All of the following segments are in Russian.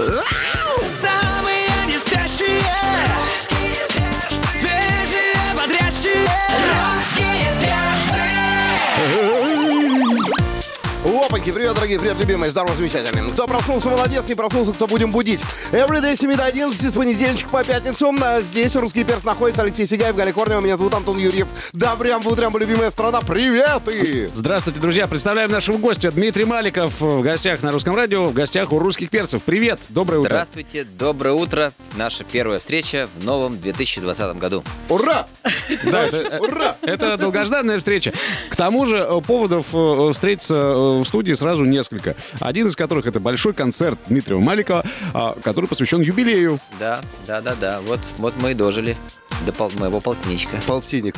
Самые не Опаньки, привет, дорогие, привет, любимые, здорово, замечательные. Кто проснулся, молодец, не проснулся, кто будем будить. Everyday с 7 до 11, с понедельничка по пятницу. А Здесь русский перс находится, Алексей Сигаев, Галя Корнева, меня зовут Антон Юрьев. Добрям, утрям, любимая страна, привет и... Здравствуйте, друзья. Представляем нашего гостя Дмитрий Маликов в гостях на русском радио, в гостях у русских перцев. Привет, доброе утро. Здравствуйте, доброе утро. Наша первая встреча в новом 2020 году. Ура! Да, это, Ура! это долгожданная встреча. К тому же э, поводов э, встретиться э, в студии сразу несколько. Один из которых это большой концерт Дмитрия Маликова, а, который посвящен юбилею. Да, да, да, да. Вот, вот мы и дожили до пол- моего полтинничка. Полтинник.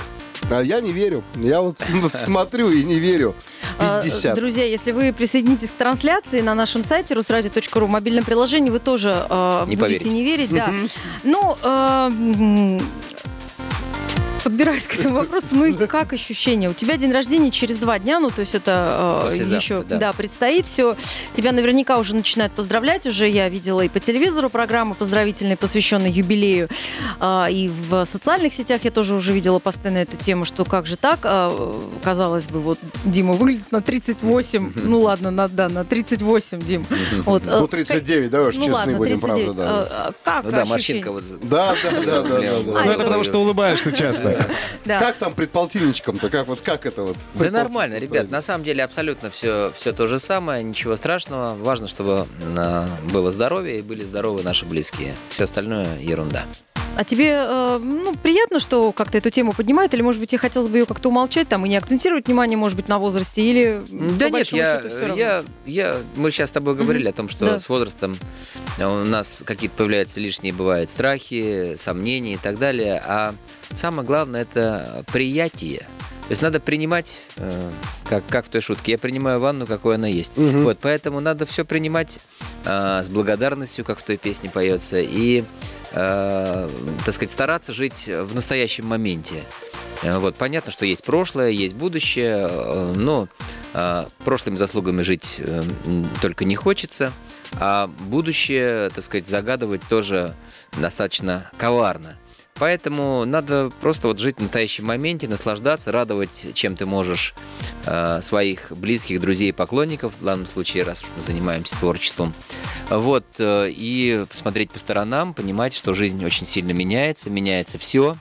А я не верю. Я вот смотрю и не верю. А, 50. Друзья, если вы присоединитесь к трансляции на нашем сайте русрадио.ру в мобильном приложении, вы тоже э, Не будете поверите. не верить. Да. Ну, э, подбираясь к этому вопросу, ну и как ощущения? У тебя день рождения через два дня, ну то есть это э, еще да. предстоит все. Тебя наверняка уже начинают поздравлять. Уже я видела и по телевизору программы поздравительные, посвященные юбилею. А, и в социальных сетях я тоже уже видела посты на эту тему, что как же так? А, казалось бы, вот Дима выглядит на 38. Ну ладно, на, да, на 38, Дим. Вот, э, Ну, 39, давай уж ну честны ладно, будем, 39. правда, да. А, а как Ну да, ощущения? морщинка вот... Да, да, да, да, да, А, Ну, да. это потому что улыбаешься часто. Да. Как там пред полтинничком-то? Как вот как это вот? Да нормально, ребят, на самом деле абсолютно все, все то же самое, ничего страшного. Важно, чтобы а, было здоровье и были здоровы наши близкие. Все остальное ерунда. А тебе э, ну, приятно, что как-то эту тему поднимают? Или, может быть, тебе хотелось бы ее как-то умолчать там, и не акцентировать внимание, может быть, на возрасте? Или Да нет, я, я, я, мы сейчас с тобой говорили о том, что Да. с возрастом э, у нас какие-то появляются лишние, бывают страхи, сомнения и так далее. А самое главное это приятие. То есть надо принимать, э, как, как в той шутке, я принимаю ванну, какой она есть. Вот, поэтому надо все принимать э, с благодарностью, как в той песне поется, и, э, так сказать, стараться жить в настоящем моменте. Э, Вот, понятно, что есть прошлое, есть будущее, э, но э, прошлыми заслугами жить э, только не хочется, а будущее, так сказать, загадывать тоже достаточно коварно. Поэтому надо просто вот жить в настоящем моменте, наслаждаться, радовать, чем ты можешь э, своих близких, друзей, поклонников, в данном случае, раз уж мы занимаемся творчеством. Вот, э, и посмотреть по сторонам, понимать, что жизнь очень сильно меняется, меняется все,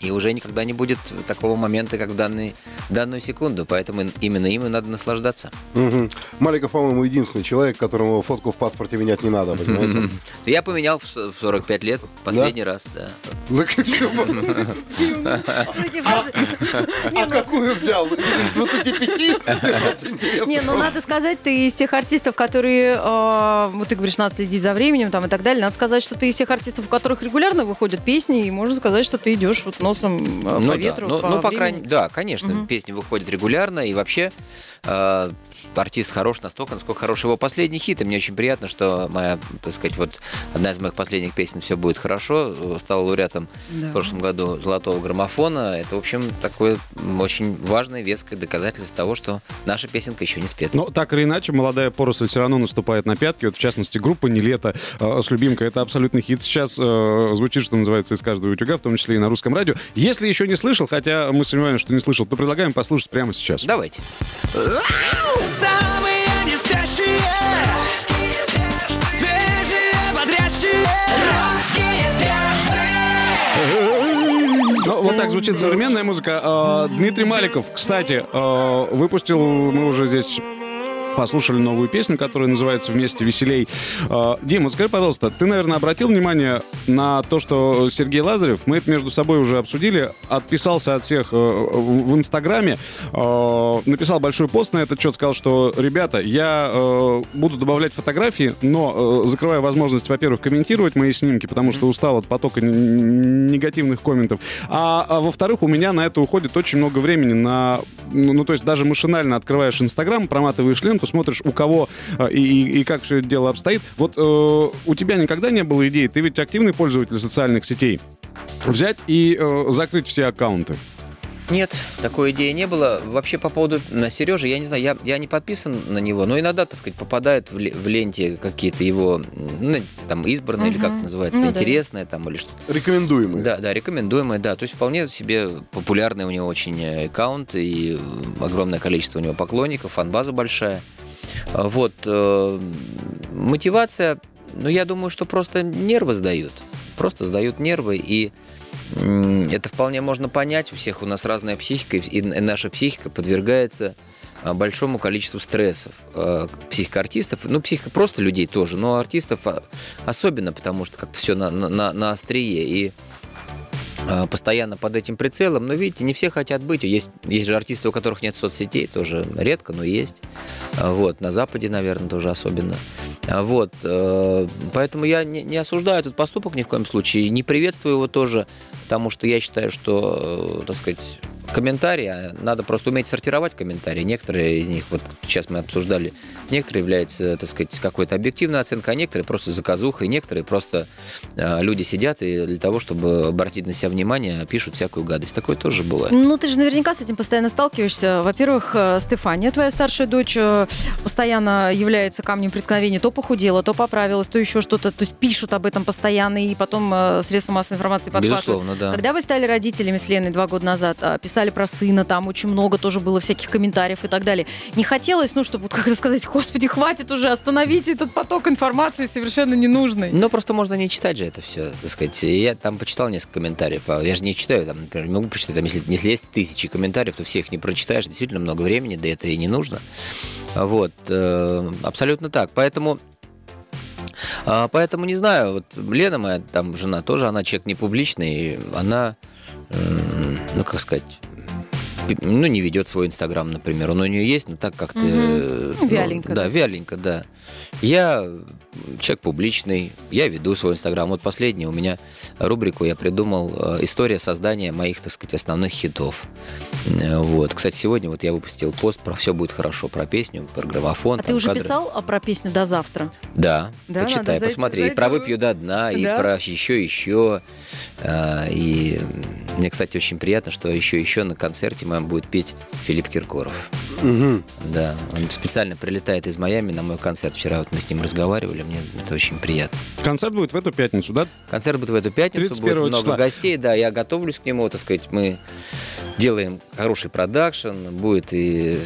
и уже никогда не будет такого момента, как в данный, данную секунду. Поэтому именно им и надо наслаждаться. Мгм. Маликов, по-моему, единственный человек, которому фотку в паспорте менять не надо, понимаете? Я поменял в с- в 45 лет последний раз, да. А какую взял? Из 25? Раз интересно Не, ну надо сказать, ты из тех артистов, которые, э, вот ты говоришь, надо следить за временем там и так далее. Надо сказать, что ты из тех артистов, у которых регулярно выходят песни, и можно сказать, что ты идешь вот носом э, Ну по да, ветру. ну, ну, по крайней да, конечно, Мгм. песни выходят регулярно, и вообще э, артист хорош настолько, насколько хорош его последний хит. И мне очень приятно, что моя, так сказать, вот одна из моих последних песен «Все будет хорошо» э, стала лауреатом Да. в прошлом году «Золотого граммофона». Это, в общем, такое очень важное, веское доказательство того, что наша песенка еще не спета. Но так или иначе, молодая поросль все равно наступает на пятки. Вот, в частности, группа «Не лето» э, с «Любимкой» — это абсолютный хит. Сейчас э, звучит, что называется, из каждого утюга, в том числе и на русском радио. Если еще не слышал, хотя мы сомневаемся, что не слышал, то предлагаем послушать прямо сейчас. Давайте. Самые не Свежие, бодрящие Русские Ну, вот так звучит современная музыка. Э, Дмитрий Маликов, кстати, э, выпустил, мы уже здесь послушали новую песню, которая называется «Вместе веселей». Э, Дима, скажи, пожалуйста, ты, наверное, обратил внимание на то, что Сергей Лазарев, мы это между собой уже обсудили, отписался от всех э, в Инстаграме, э, написал большой пост на этот счет, сказал, что, ребята, я э, буду добавлять фотографии, но э, закрываю возможность, во-первых, комментировать мои снимки, потому что устал от потока негативных комментов, а, а во-вторых, у меня на это уходит очень много времени на, ну, ну, то есть даже машинально открываешь Инстаграм, проматываешь ленту, смотришь, у кого э, и, и- и как все это дело обстоит. Вот э, у тебя никогда не было идеи, ты ведь активный пользователь социальных сетей, взять и э, закрыть все аккаунты. Нет, такой идеи не было. Вообще по поводу Сережи, я не знаю, я, я не подписан на него, но иногда, так сказать, попадают в, в ленте какие-то его, ну, там, избранные, или как это называется, Ну да. интересное там, или что Рекомендуемые. Да, да, рекомендуемое, да. То есть вполне себе популярный у него очень э, аккаунт и огромное количество у него поклонников, фан-база большая. А Вот. э, Мотивация, ну, я думаю, что просто нервы сдают. Просто сдают нервы, и это вполне можно понять. У всех у нас разная психика, и наша психика подвергается а, большому количеству стрессов. А, Психика артистов, ну, психика просто людей тоже, но артистов а, особенно, потому что как-то все на, на, на острие. И постоянно под этим прицелом. Но видите, не все хотят быть. Есть, есть же артисты, у которых нет соцсетей, тоже редко, но есть. А, Вот, на Западе, наверное, тоже особенно. А, Вот, э, поэтому я не, не осуждаю этот поступок ни в коем случае, не приветствую его тоже, потому что я считаю, что, э, так сказать, комментарии, а надо просто уметь сортировать комментарии. Некоторые из них, вот сейчас мы обсуждали, некоторые являются, так сказать, какой-то объективной оценкой, а некоторые просто заказухой, некоторые просто э, люди сидят и для того, чтобы обратить на себя внимание, пишут всякую гадость. Такое тоже бывает. Ну, ты же наверняка с этим постоянно сталкиваешься. Во-первых, э, Стефания, твоя старшая дочь, э, постоянно является камнем преткновения. То похудела, то поправилась, то еще что-то. То есть пишут об этом постоянно, и потом э, средства массовой информации подхватывают. Безусловно, да. Когда вы стали родителями с Леной два года назад, а, писали про сына, там очень много тоже было всяких комментариев и так далее. Не хотелось, ну, чтобы, как сказать, господи, хватит уже, остановите этот поток информации совершенно ненужный. Ну, просто можно не читать же это все, так сказать. Я там почитал несколько комментариев. а Я же не читаю, там, например, не могу прочитать, там, если, если есть тысячи комментариев, то всех не прочитаешь. Действительно много времени, да это и не нужно. Вот. э, Абсолютно так. Поэтому а, Поэтому не знаю, вот Лена моя там жена тоже, она человек не публичный, она, ну как сказать, ну не ведет свой инстаграм, например, он у нее есть, но так как-то э, Ну, вяленько, да, да. вяленько, да. Я человек публичный, я веду свой инстаграм. Вот последний у меня рубрику я придумал э, история создания моих, так сказать, основных хитов. Э, Вот, кстати, сегодня вот я выпустил пост про все будет хорошо про песню, про граммофон. А ты уже кадры. писал а, про песню «До завтра»? Да, Да, почитай, зайти- посмотри. зайду. И про выпью до дна, и Да? про еще еще. А, И мне, кстати, очень приятно, что еще еще на концерте моем будет петь Филипп Киркоров. Мгм. Да, он специально прилетает из Майами на мой концерт. Вчера вот мы с ним разговаривали, мне это очень приятно. Концерт будет в эту пятницу, да? Концерт будет в эту пятницу, 31 будет много числа. гостей, да, я готовлюсь к нему, так сказать, мы делаем хороший продакшн, будет и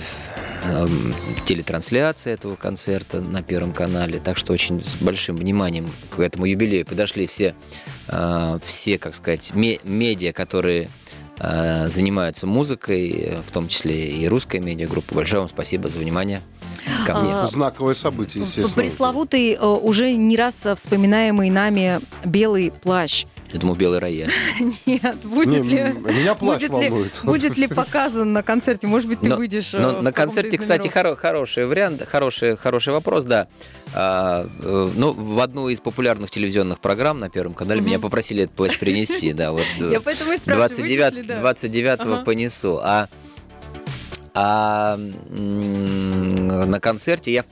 эм, телетрансляция этого концерта на Первом канале, так что очень с большим вниманием к этому юбилею подошли все, э, все, как сказать, ме- медиа, которые занимаются музыкой, э, в том числе и русская медиагруппа. Большое вам спасибо за внимание ко мне. А, Знаковое событие, естественно. Пресловутый, э, уже не раз э, вспоминаемый нами белый плащ. Я думал, белый рояль. Нет, будет ли... меня ли, волнует. будет ли показан на концерте? Может быть, ты выйдешь... э, на концерте, кстати, хороший вариант, хороший, хороший вопрос, да. А, э, ну, в одну из популярных телевизионных программ на Первом канале меня попросили этот плащ принести, да, вот. Я поэтому и спрашиваю, 29, выйдешь ли, да? 29 Ага. понесу. А, а на концерте я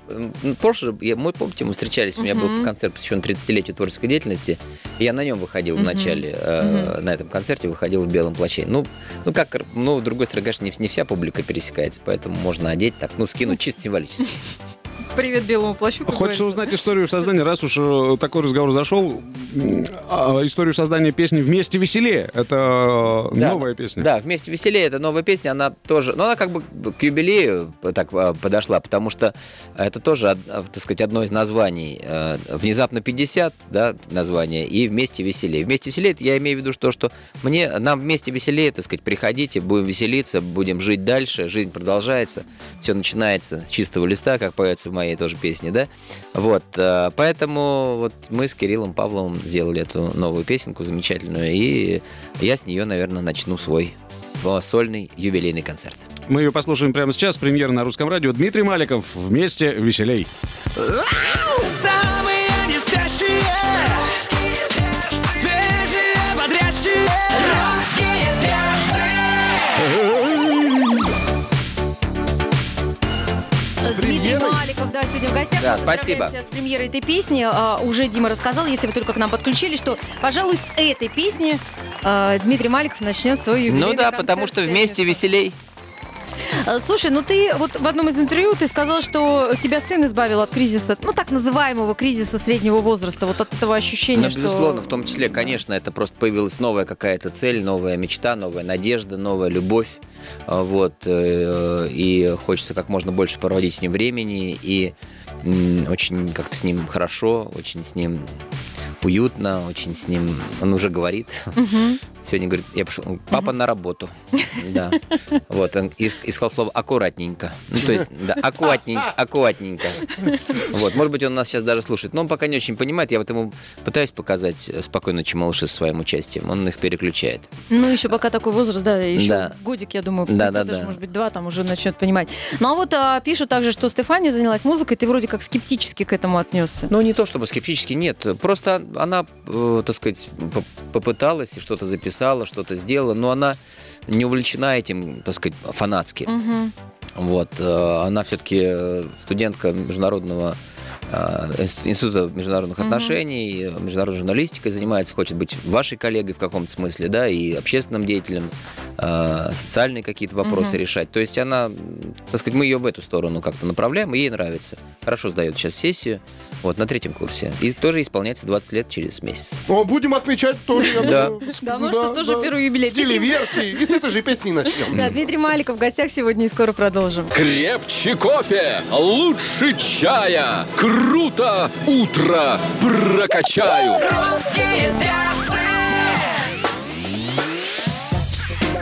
позже, я, мы помните, мы встречались, у меня был концерт посвящен 30-летию творческой деятельности, я на нем выходил в начале, э, на этом концерте выходил в белом плаще. Ну, ну как, ну, с другой стороны, конечно, не, не вся публика пересекается, поэтому можно одеть так, ну, скинуть чисто символически. Привет белому плащу. Хочется узнать историю создания, раз уж э, такой разговор зашел, м, а, историю создания песни «Вместе веселее». Это э, Да. новая песня. Да, вместе веселее. Это новая песня, она тоже, ну она как бы к юбилею так а, подошла, потому что это тоже, а, так сказать, одно из названий. Э, Внезапно 50, да, название, и вместе веселее. Вместе веселее, я имею в виду то, что мне, нам вместе веселее, так сказать, приходите, будем веселиться, будем жить дальше, жизнь продолжается, все начинается с чистого листа, как поется в моей тоже песне, да. Вот, э, поэтому вот мы с Кириллом Павловым сделали эту новую песенку замечательную, и я с нее, наверное, начну свой э, сольный юбилейный концерт. Мы ее послушаем прямо сейчас. Премьера на русском радио. Дмитрий Маликов. «Вместе веселей». Самые гостях. Да, спасибо. с премьерой этой песни. А, Уже Дима рассказал, если вы только к нам подключили, что, пожалуй, с этой песни а, Дмитрий Маликов начнет свой юбилейный Ну да, концерт потому что вместе веселей. А, Слушай, ну ты вот в одном из интервью ты сказал, что тебя сын избавил от кризиса, ну так называемого кризиса среднего возраста, вот от этого ощущения, Ну, что... безусловно, в том числе, конечно, это просто появилась новая какая-то цель, новая мечта, новая надежда, новая любовь. А, Вот. э, И хочется как можно больше проводить с ним времени. И очень как-то с ним хорошо, очень с ним уютно, очень с ним... Он уже говорит. Сегодня говорит, я пошел, папа на работу. Да. Вот, он ис- искал слово аккуратненько. Ну, то есть, да, аккуратненько, аккуратненько. Вот, может быть, он нас сейчас даже слушает, но он пока не очень понимает. Я вот ему пытаюсь показать э, спокойно ночи малыши своим участием. Он их переключает. Ну, еще пока такой возраст, да, еще Да. годик, я думаю, Да, да, даже, да. может быть, два, там уже начнет понимать. Ну, а вот а, пишут также, что Стефания занялась музыкой, ты вроде как скептически к этому отнесся. Ну, не то чтобы скептически, нет. Просто она, э, так сказать, попыталась и что-то записала, что-то сделала, но она не увлечена этим, так сказать, фанатски. Мгм. Вот. э, Она все-таки студентка международного э, Института международных Мгм. отношений, э, международной журналистикой занимается, хочет быть вашей коллегой в каком-то смысле, да, и общественным деятелем, э, социальные какие-то вопросы Мгм. решать. То есть она, так сказать, мы ее в эту сторону как-то направляем, и ей нравится. Хорошо сдает сейчас сессию, вот, на третьем курсе. И тоже исполняется 20 лет через месяц. О, будем отмечать тоже. я Да. думаю. Да, ну что, тоже первый юбилей. С телеверсии. И с этой же песни начнем. Да, Дмитрий Маликов в гостях сегодня и скоро продолжим. Крепче кофе, лучше чая. Круто утро прокачаю. Русские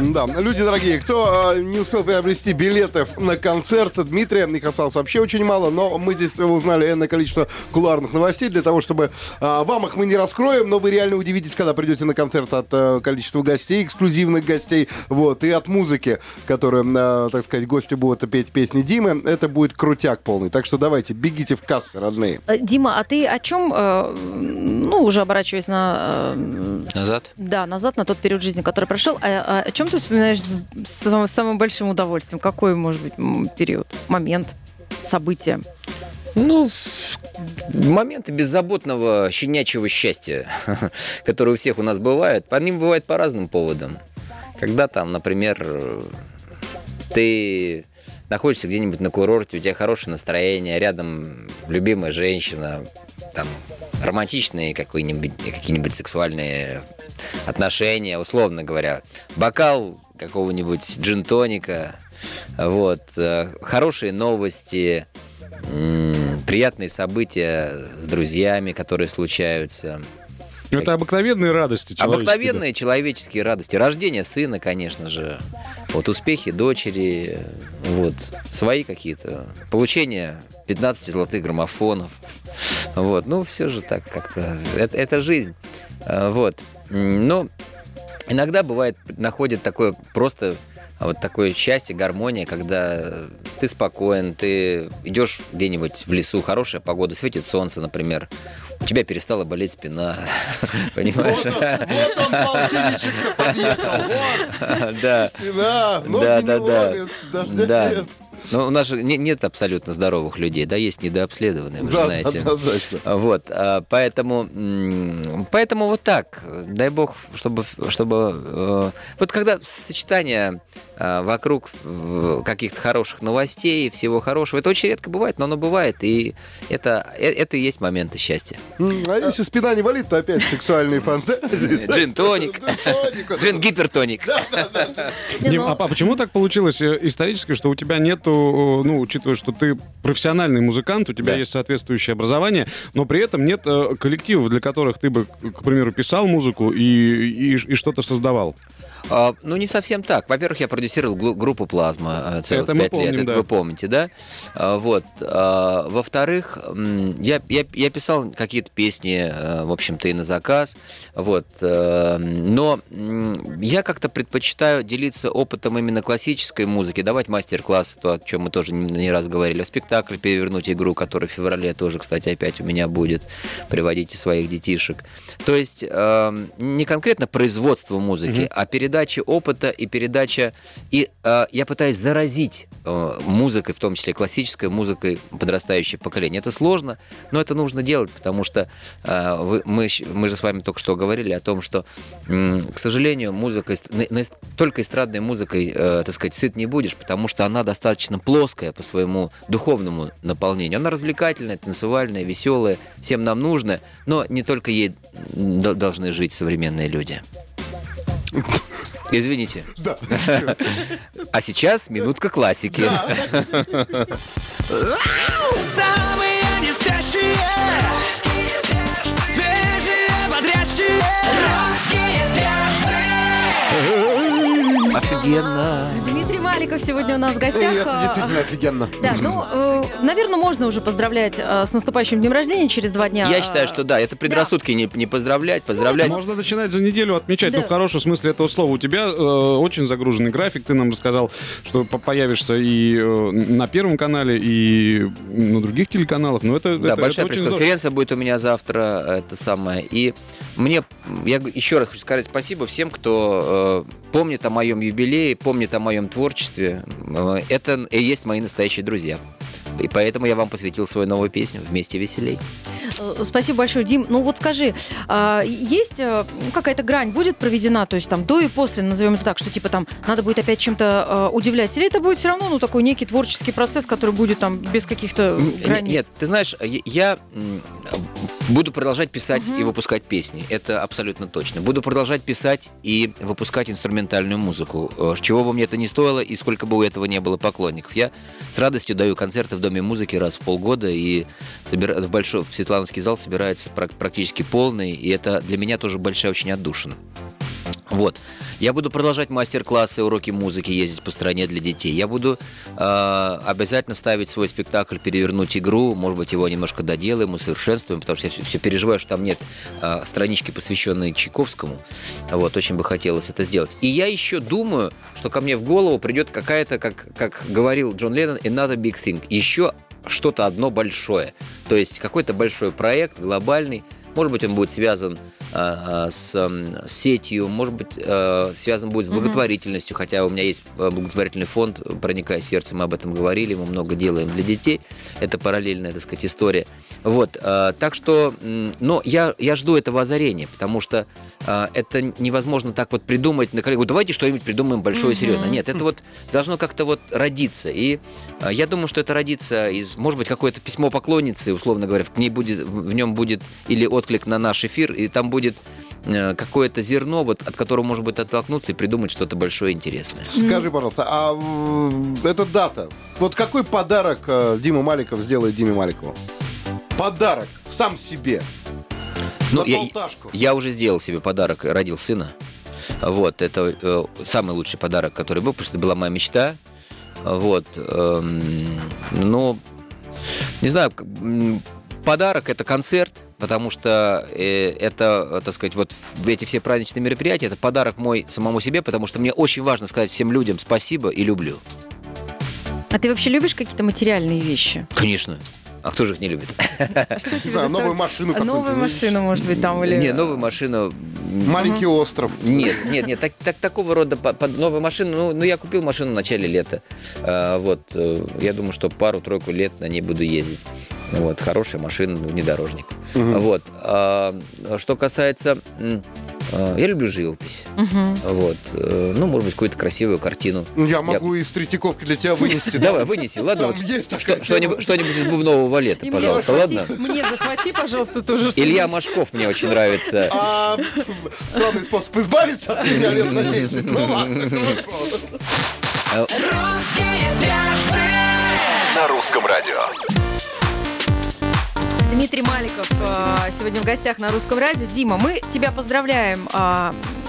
Да, люди дорогие, кто э, не успел приобрести билетов на концерт Дмитрия, их осталось вообще очень мало, но мы здесь узнали энное количество кулуарных новостей для того, чтобы э, вам их мы не раскроем, но вы реально удивитесь, когда придете на концерт от э, количества гостей, эксклюзивных гостей, вот, и от музыки, которую, э, так сказать, гости будут петь песни Димы, это будет крутяк полный. Так что давайте, бегите в кассы, родные. Э, Дима, а ты о чем, э, ну, уже оборачиваясь на, э, Назад? да, назад, на тот период жизни, который прошел, а- а о чем ты вспоминаешь с, с самым, большим удовольствием? Какой, может быть, период, момент, событие? Ну, моменты беззаботного щенячьего счастья, которые у всех у нас бывают, по ним бывает по разным поводам. Когда там, например, ты находишься где-нибудь на курорте, у тебя хорошее настроение, рядом любимая женщина, там романтичные какие-нибудь, какие-нибудь сексуальные отношения, условно говоря, бокал какого-нибудь джин-тоника, вот, э, хорошие новости, приятные события с друзьями, которые случаются. Это обыкновенные радости человеческие, да. Обыкновенные человеческие радости. Рождение сына, конечно же. Вот успехи дочери. Вот. Свои какие-то. Получение 15 золотых граммофонов. Вот. Ну, все же так как-то. Это, это жизнь. А, Вот. Но иногда бывает, находит такое просто а вот такое счастье, гармония, когда ты спокоен, ты идешь где-нибудь в лесу, хорошая погода, светит солнце, например, у тебя перестала болеть спина, понимаешь? Вот он, полтинничек-то подъехал, вот. Спина, ноги не ловят, дождя нет. Но у нас же не- нет абсолютно здоровых людей, да, есть недообследованные, вы Да, знаете. однозначно. Вот, а, поэтому, поэтому вот так. Дай бог, чтобы, чтобы э, вот когда сочетание вокруг э, каких-то хороших новостей, всего хорошего, это очень редко бывает, но оно бывает, и это, э- это и есть моменты счастья. А если спина не болит, то опять сексуальные фантазии. Джин-тоник, джин-гипертоник. Дим, ну- а по- почему так получилось э, исторически, что у тебя нету, ну, учитывая, что ты профессиональный музыкант, у тебя есть соответствующее образование, но при этом нет коллективов, для которых ты бы, к примеру, писал музыку и, и, и что-то создавал? А, ну, не совсем так. Во-первых, я продюсировал группу «Плазма» э, целых Это пять лет. помним, Это да. вы помните, да? А, Вот. А, Во-вторых, я, я, я писал какие-то песни, э, в общем-то, и на заказ. Вот. э, Но я как-то предпочитаю делиться опытом именно классической музыки, давать мастер-классы, то, о чем мы тоже не раз говорили, спектакль перевернуть игру, который в феврале тоже, кстати, опять у меня будет. Приводите своих детишек. То есть не конкретно производство музыки, а передача опыта и передача И э, я пытаюсь заразить э, музыкой, в том числе классической музыкой подрастающее поколение. Это сложно, но это нужно делать, потому что э, вы, мы, мы же с вами только что говорили о том, что, м, к сожалению, музыка, эст- на- на только эстрадной музыкой, э, так сказать, сыт не будешь, потому что она достаточно плоская по своему духовному наполнению. Она развлекательная, танцевальная, веселая, всем нам нужная, но не только ей должны жить современные люди. Извините. Да. А сейчас минутка классики. Самые не спящие Свежие, бодрящие Русские перцы Офигенно. Маликов сегодня у нас в гостях. Это А, действительно офигенно. Да, ну, э, наверное, можно уже поздравлять э, с наступающим днем рождения через два дня. Я считаю, что да, это предрассудки не, не поздравлять, поздравлять. Можно начинать за неделю отмечать, ну, Да. в хорошем смысле этого слова. У тебя э, очень загруженный график, ты нам рассказал, что по- появишься и э, на Первом канале, и на других телеканалах. Но это, Да, это- большая пресс-конференция будет у меня завтра, это самое. И мне, я еще раз хочу сказать спасибо всем, кто э, помнит о моем юбилее, помнит о моем творчестве. Это и есть мои настоящие друзья. И поэтому я вам посвятил свою новую песню «Вместе веселей». Э, Спасибо большое, Дим. Ну вот скажи, а, есть э, ну, какая-то грань будет проведена, то есть там до и после, назовем это так, что типа там надо будет опять чем-то э, удивлять, или это будет все равно ну такой некий творческий процесс, который будет там без каких-то границ? Нет, ты знаешь, я- буду продолжать писать и выпускать песни. Это абсолютно точно. Буду продолжать писать и выпускать инструментальную музыку. Э, Чего бы мне это ни стоило и сколько бы у этого не было поклонников. Я с радостью даю концерты в Доме музыки раз в полгода и собира- в большой в Светлановский зал собирается прак- практически полный. И это для меня тоже большая очень отдушина. Вот. Я буду продолжать мастер-классы, уроки музыки, ездить по стране для детей. Я буду э, обязательно ставить свой спектакль, перевернуть игру. Может быть, его немножко доделаем, усовершенствуем, потому что я все, переживаю, что там нет э, странички, посвященной Чайковскому. Вот, очень бы хотелось это сделать. И я еще думаю, что ко мне в голову придет какая-то, как, как говорил Джон Леннон, another big thing. Еще что-то одно большое. То есть какой-то большой проект, глобальный. Может быть, он будет связан а, с м, сетью, может быть, а, связан будет с благотворительностью, хотя у меня есть а, благотворительный фонд «Проникая сердцем», мы об этом говорили, мы много делаем для детей. Это параллельная, так сказать, история. Вот, а, так что, м, но я, я жду этого озарения, потому что а, это невозможно так вот придумать на коллегу. Давайте что-нибудь придумаем большое и серьезно. Нет, это вот должно как-то вот родиться. И а, я думаю, что это родится из, может быть, какое-то письмо поклонницы, условно говоря, в ней будет, в в нем будет или отклик на наш эфир, и там будет э, какое-то зерно, вот, от которого можно будет оттолкнуться и придумать что-то большое и интересное. Скажи, пожалуйста, а эта дата, вот какой подарок э, Дима Маликов сделает Диме Маликову? Подарок сам себе. Ну, На я, я уже сделал себе подарок, родил сына. Вот, это э, самый лучший подарок, который был, потому что это была моя мечта. Вот, эм, ну, не знаю, подарок это концерт, потому что э, это, э, так сказать, вот эти все праздничные мероприятия, это подарок мой самому себе, потому что мне очень важно сказать всем людям спасибо и люблю. А ты вообще любишь какие-то материальные вещи? Конечно. А кто же их не любит? Не знаю, новую машину какую-нибудь. Новую ну, машину, может быть, там или... Не, новую машину Маленький остров. Нет, нет, нет, так, так- такого рода по- по- новая машина. Ну, ну, я купил машину в начале лета. А, вот, э, я думаю, что пару-тройку лет на ней буду ездить. Вот, хорошая машина, внедорожник. Вот. а, что касается, а, я люблю живопись. Вот, э, ну, может быть, какую-то красивую картину. Я могу из Третьяковки для тебя вынести. Давай, вынеси, ладно? Что-нибудь, из бубнового валета, пожалуйста, ладно? Мне захвати, пожалуйста, тоже Илья Машков мне очень нравится. А, странный способ избавиться от меня лет на 10. Ну ладно, хорошо. Русские перцы На русском радио. Дмитрий Маликов э, сегодня в гостях на русском радио. Дима, мы тебя поздравляем с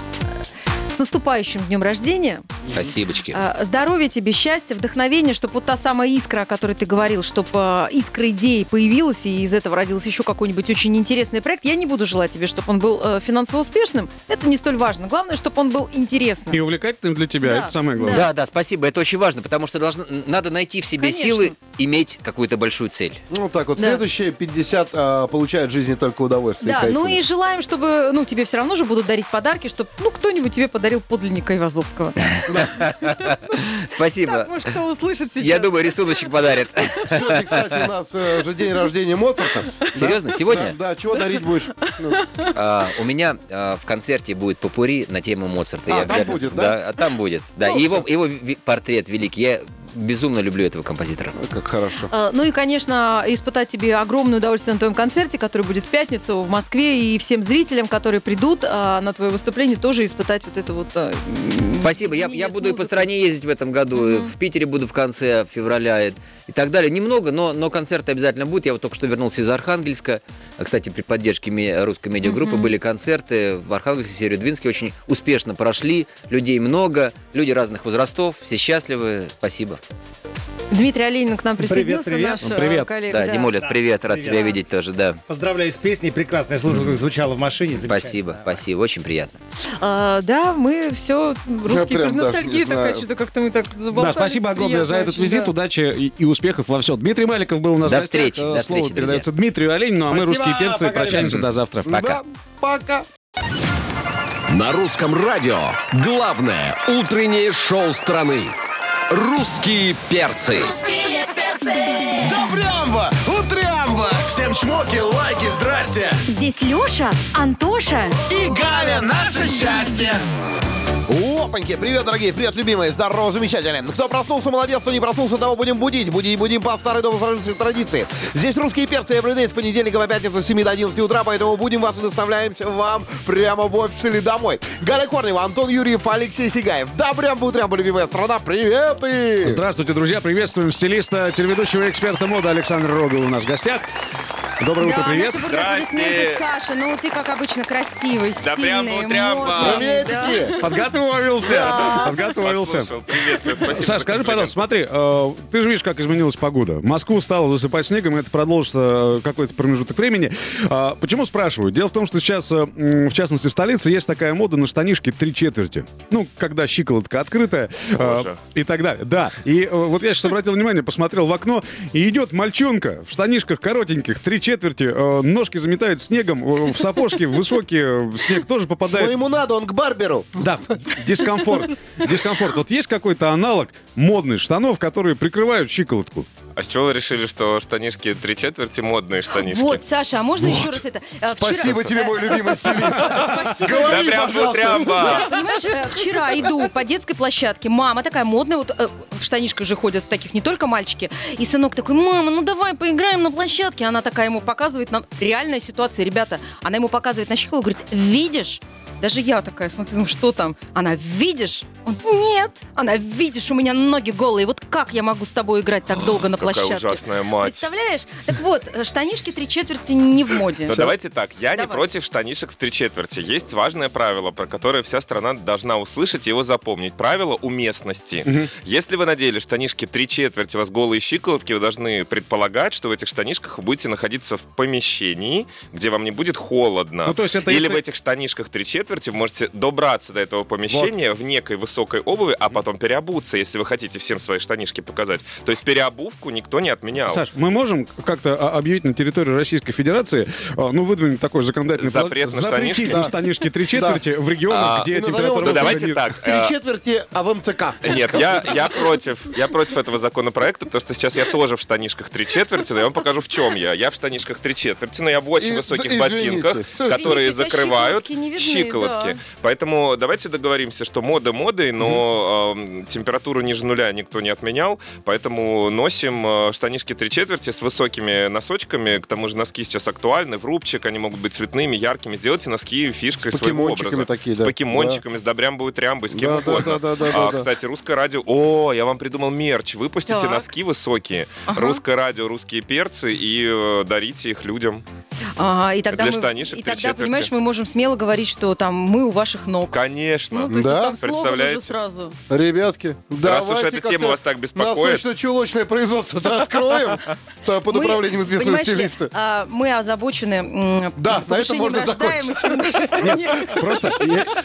наступающим днем рождения. Спасибочки. Э, Здоровья тебе, счастья, вдохновения, чтобы вот та самая искра, о которой ты говорил, чтобы искра идеи появилась, и из этого родился еще какой-нибудь очень интересный проект. Я не буду желать тебе, чтобы он был э, финансово успешным. Это не столь важно. Главное, чтобы он был интересным. И увлекательным для тебя, Да, это самое главное. Да, да, спасибо. Это очень важно, потому что должно, надо найти в себе Конечно. силы иметь какую-то большую цель. Ну так вот, Да. следующие 50 а, получают в жизни только удовольствие. Да, кайф. ну и желаем, чтобы, ну, тебе все равно же будут дарить подарки, чтобы, ну, кто-нибудь тебе подарил подлинника Ивазовского. Спасибо. Может, кто услышит сейчас. Я думаю, рисуночек подарит. Сегодня, кстати, у нас э, же день рождения Моцарта. Серьезно? Сегодня? Да, чего дарить будешь? Ну, А, у меня а, в концерте будет попури на тему Моцарта. А, там будет, да? а там будет. Да, Ну, и его, его портрет великий. Я безумно люблю этого композитора. Как хорошо. А, Ну и, конечно, испытать тебе огромное удовольствие на твоем концерте, который будет в пятницу в Москве, и всем зрителям, которые придут а, на твое выступление, тоже испытать вот это вот... а, Спасибо. Я, я буду и по стране ездить в этом году. и В Питере буду в конце февраля и, и так далее. Немного, но, но концерты обязательно будут. Я вот только что вернулся из Архангельска. Кстати, при поддержке русской медиагруппы были концерты в Архангельске, Северодвинске. Очень успешно прошли. Людей много, люди разных возрастов. Все счастливы. Спасибо. Дмитрий Оленин к нам присоединился, привет. наш Ну, э, привет. коллега. Да, Димуля, привет. Рад Привет. тебя видеть тоже, да. Поздравляю с песней. Прекрасно. Я слушал, как звучало в машине. Спасибо, спасибо. Очень приятно. А, да, мы все, русские прям не такая, что-то как-то мы так Да, заболтались. спасибо огромное за этот очень, визит. да. Удачи и, и успехов во всем. Дмитрий Маликов был у нас До встречи, Э, до Слово встречи, передается Дмитрию Оленину, а мы, русские перцы, пока, прощаемся ребята. до завтра. Пока. Да, пока. На русском радио. Главное утреннее шоу страны. Русские перцы. Добрямба! Всем чмоки, лайки, здрасте! Здесь Леша, Антоша. И Галя, наше счастье! Опаньки, привет, дорогие, привет, любимые, здорово, замечательно. Кто проснулся, молодец, кто не проснулся, того будем будить. Будить будем по старой сложившейся традиции. Здесь русские перцы, everyday с понедельника по пятницу с 7 до 11 утра, поэтому будем вас и доставляемся вам прямо в офис или домой. Галя Корнева, Антон Юрьев, Алексей Сигаев. Да, прям по утрям, любимая страна, привет и... Здравствуйте, друзья. Приветствуем стилиста, телеведущего эксперта моды Александра Рогова у нас в гостях. Доброе утро, Да, привет. наши бурные аплодисменты, Саша, ну ты, как обычно, красивый, Да прям стильный, утрямба. модный, Приветики! да. Подготовился. Подготовился. Послушал. Привет, тебе спасибо. Саш, за скажи, комплимент. пожалуйста, смотри, э, ты же видишь, как изменилась погода. Москву стало засыпать снегом, и это продолжится э, какой-то промежуток времени. А, почему спрашиваю? Дело в том, что сейчас, э, м, в частности, в столице есть такая мода на штанишки три четверти. Ну, когда щиколотка открытая э, Боже. и так далее. Да, и э, вот я сейчас обратил внимание, посмотрел в окно, и идет мальчонка в штанишках коротеньких, три четверти, э, ножки заметает снегом, э, в сапожки высокие, э, снег тоже попадает. ему надо, он к барберу. Да, дискомфорт. Дискомфорт. Вот есть какой-то аналог модных штанов, которые прикрывают щиколотку? А с чего вы решили, что штанишки три четверти модные штанишки? Вот, Саша, а можно еще раз это? Э, вчера- Спасибо тебе, мой любимый стилист. Спасибо. Да Говори, прям пожалуйста. Понимаешь, э, вчера иду по детской площадке, мама такая модная, вот э, в штанишках же ходят в таких не только мальчики, и сынок такой, мама, ну давай поиграем на площадке. Она такая ему показывает, нам реальная ситуация, ребята, она ему показывает на щиколу, говорит, видишь? Даже я такая смотрю, ну что там? Она, видишь? Он, нет. Она, видишь, у меня ноги голые. Вот как я могу с тобой играть так долго на Какая площадке? ужасная мать. Представляешь? Так вот, э, штанишки три четверти не в моде. Ну давайте так, я не против штанишек в три четверти. Есть важное правило, про которое вся страна должна услышать и его запомнить. Правило уместности. Если вы надели штанишки три четверти, у вас голые щиколотки, вы должны предполагать, что в этих штанишках вы будете находиться в помещении, где вам не будет холодно. Ну, то есть это Или если- в этих штанишках три четверти вы можете добраться до этого помещения в некой высокой обуви, а потом переобуться, если вы хотите всем свои штанишки показать. То есть переобувку никто не отменял. Саш, мы можем как-то а, объявить на территории Российской Федерации, а, ну, выдвинуть такой законодательный Запрет план- на штанишки? на штанишки три четверти в регионах, А, где назовем температура это- Ну воздуха давайте так. Три э, четверти, а в МЦК. Нет, я, я против. Я против этого законопроекта, потому что сейчас я тоже в штанишках три четверти, но я вам покажу, в чем я. Я в штанишках три четверти, но я в очень высоких ботинках, которые закрывают щиколотки да. Поэтому давайте договоримся, что мода модой, но э, температуру ниже нуля никто не отменял, поэтому носим э, штанишки три четверти с высокими носочками. К тому же носки сейчас актуальны, в рубчик, они могут быть цветными, яркими. Сделайте носки фишкой С своего образа. такие, с да. покемончиками, с добрям будет рямбой, с кем Да, да, угодно. да, да, да, А, да. Кстати, русское радио. О, я вам придумал мерч. Выпустите Так. носки высокие. Ага. Русское радио, русские перцы и э, дарите их людям. Ага, и тогда Для мы, штанишек и тогда, четверти. понимаешь, мы можем смело говорить, что там мы у ваших ног. Конечно. Ну, то есть Да? там Представляете? сразу. Ребятки, Раз уж эта тема вас так беспокоит. Насущно-чулочное производство-то откроем да, под Мы, управлением известного стилиста. а, мы озабочены м, Да, на этом повышением можно стране. Просто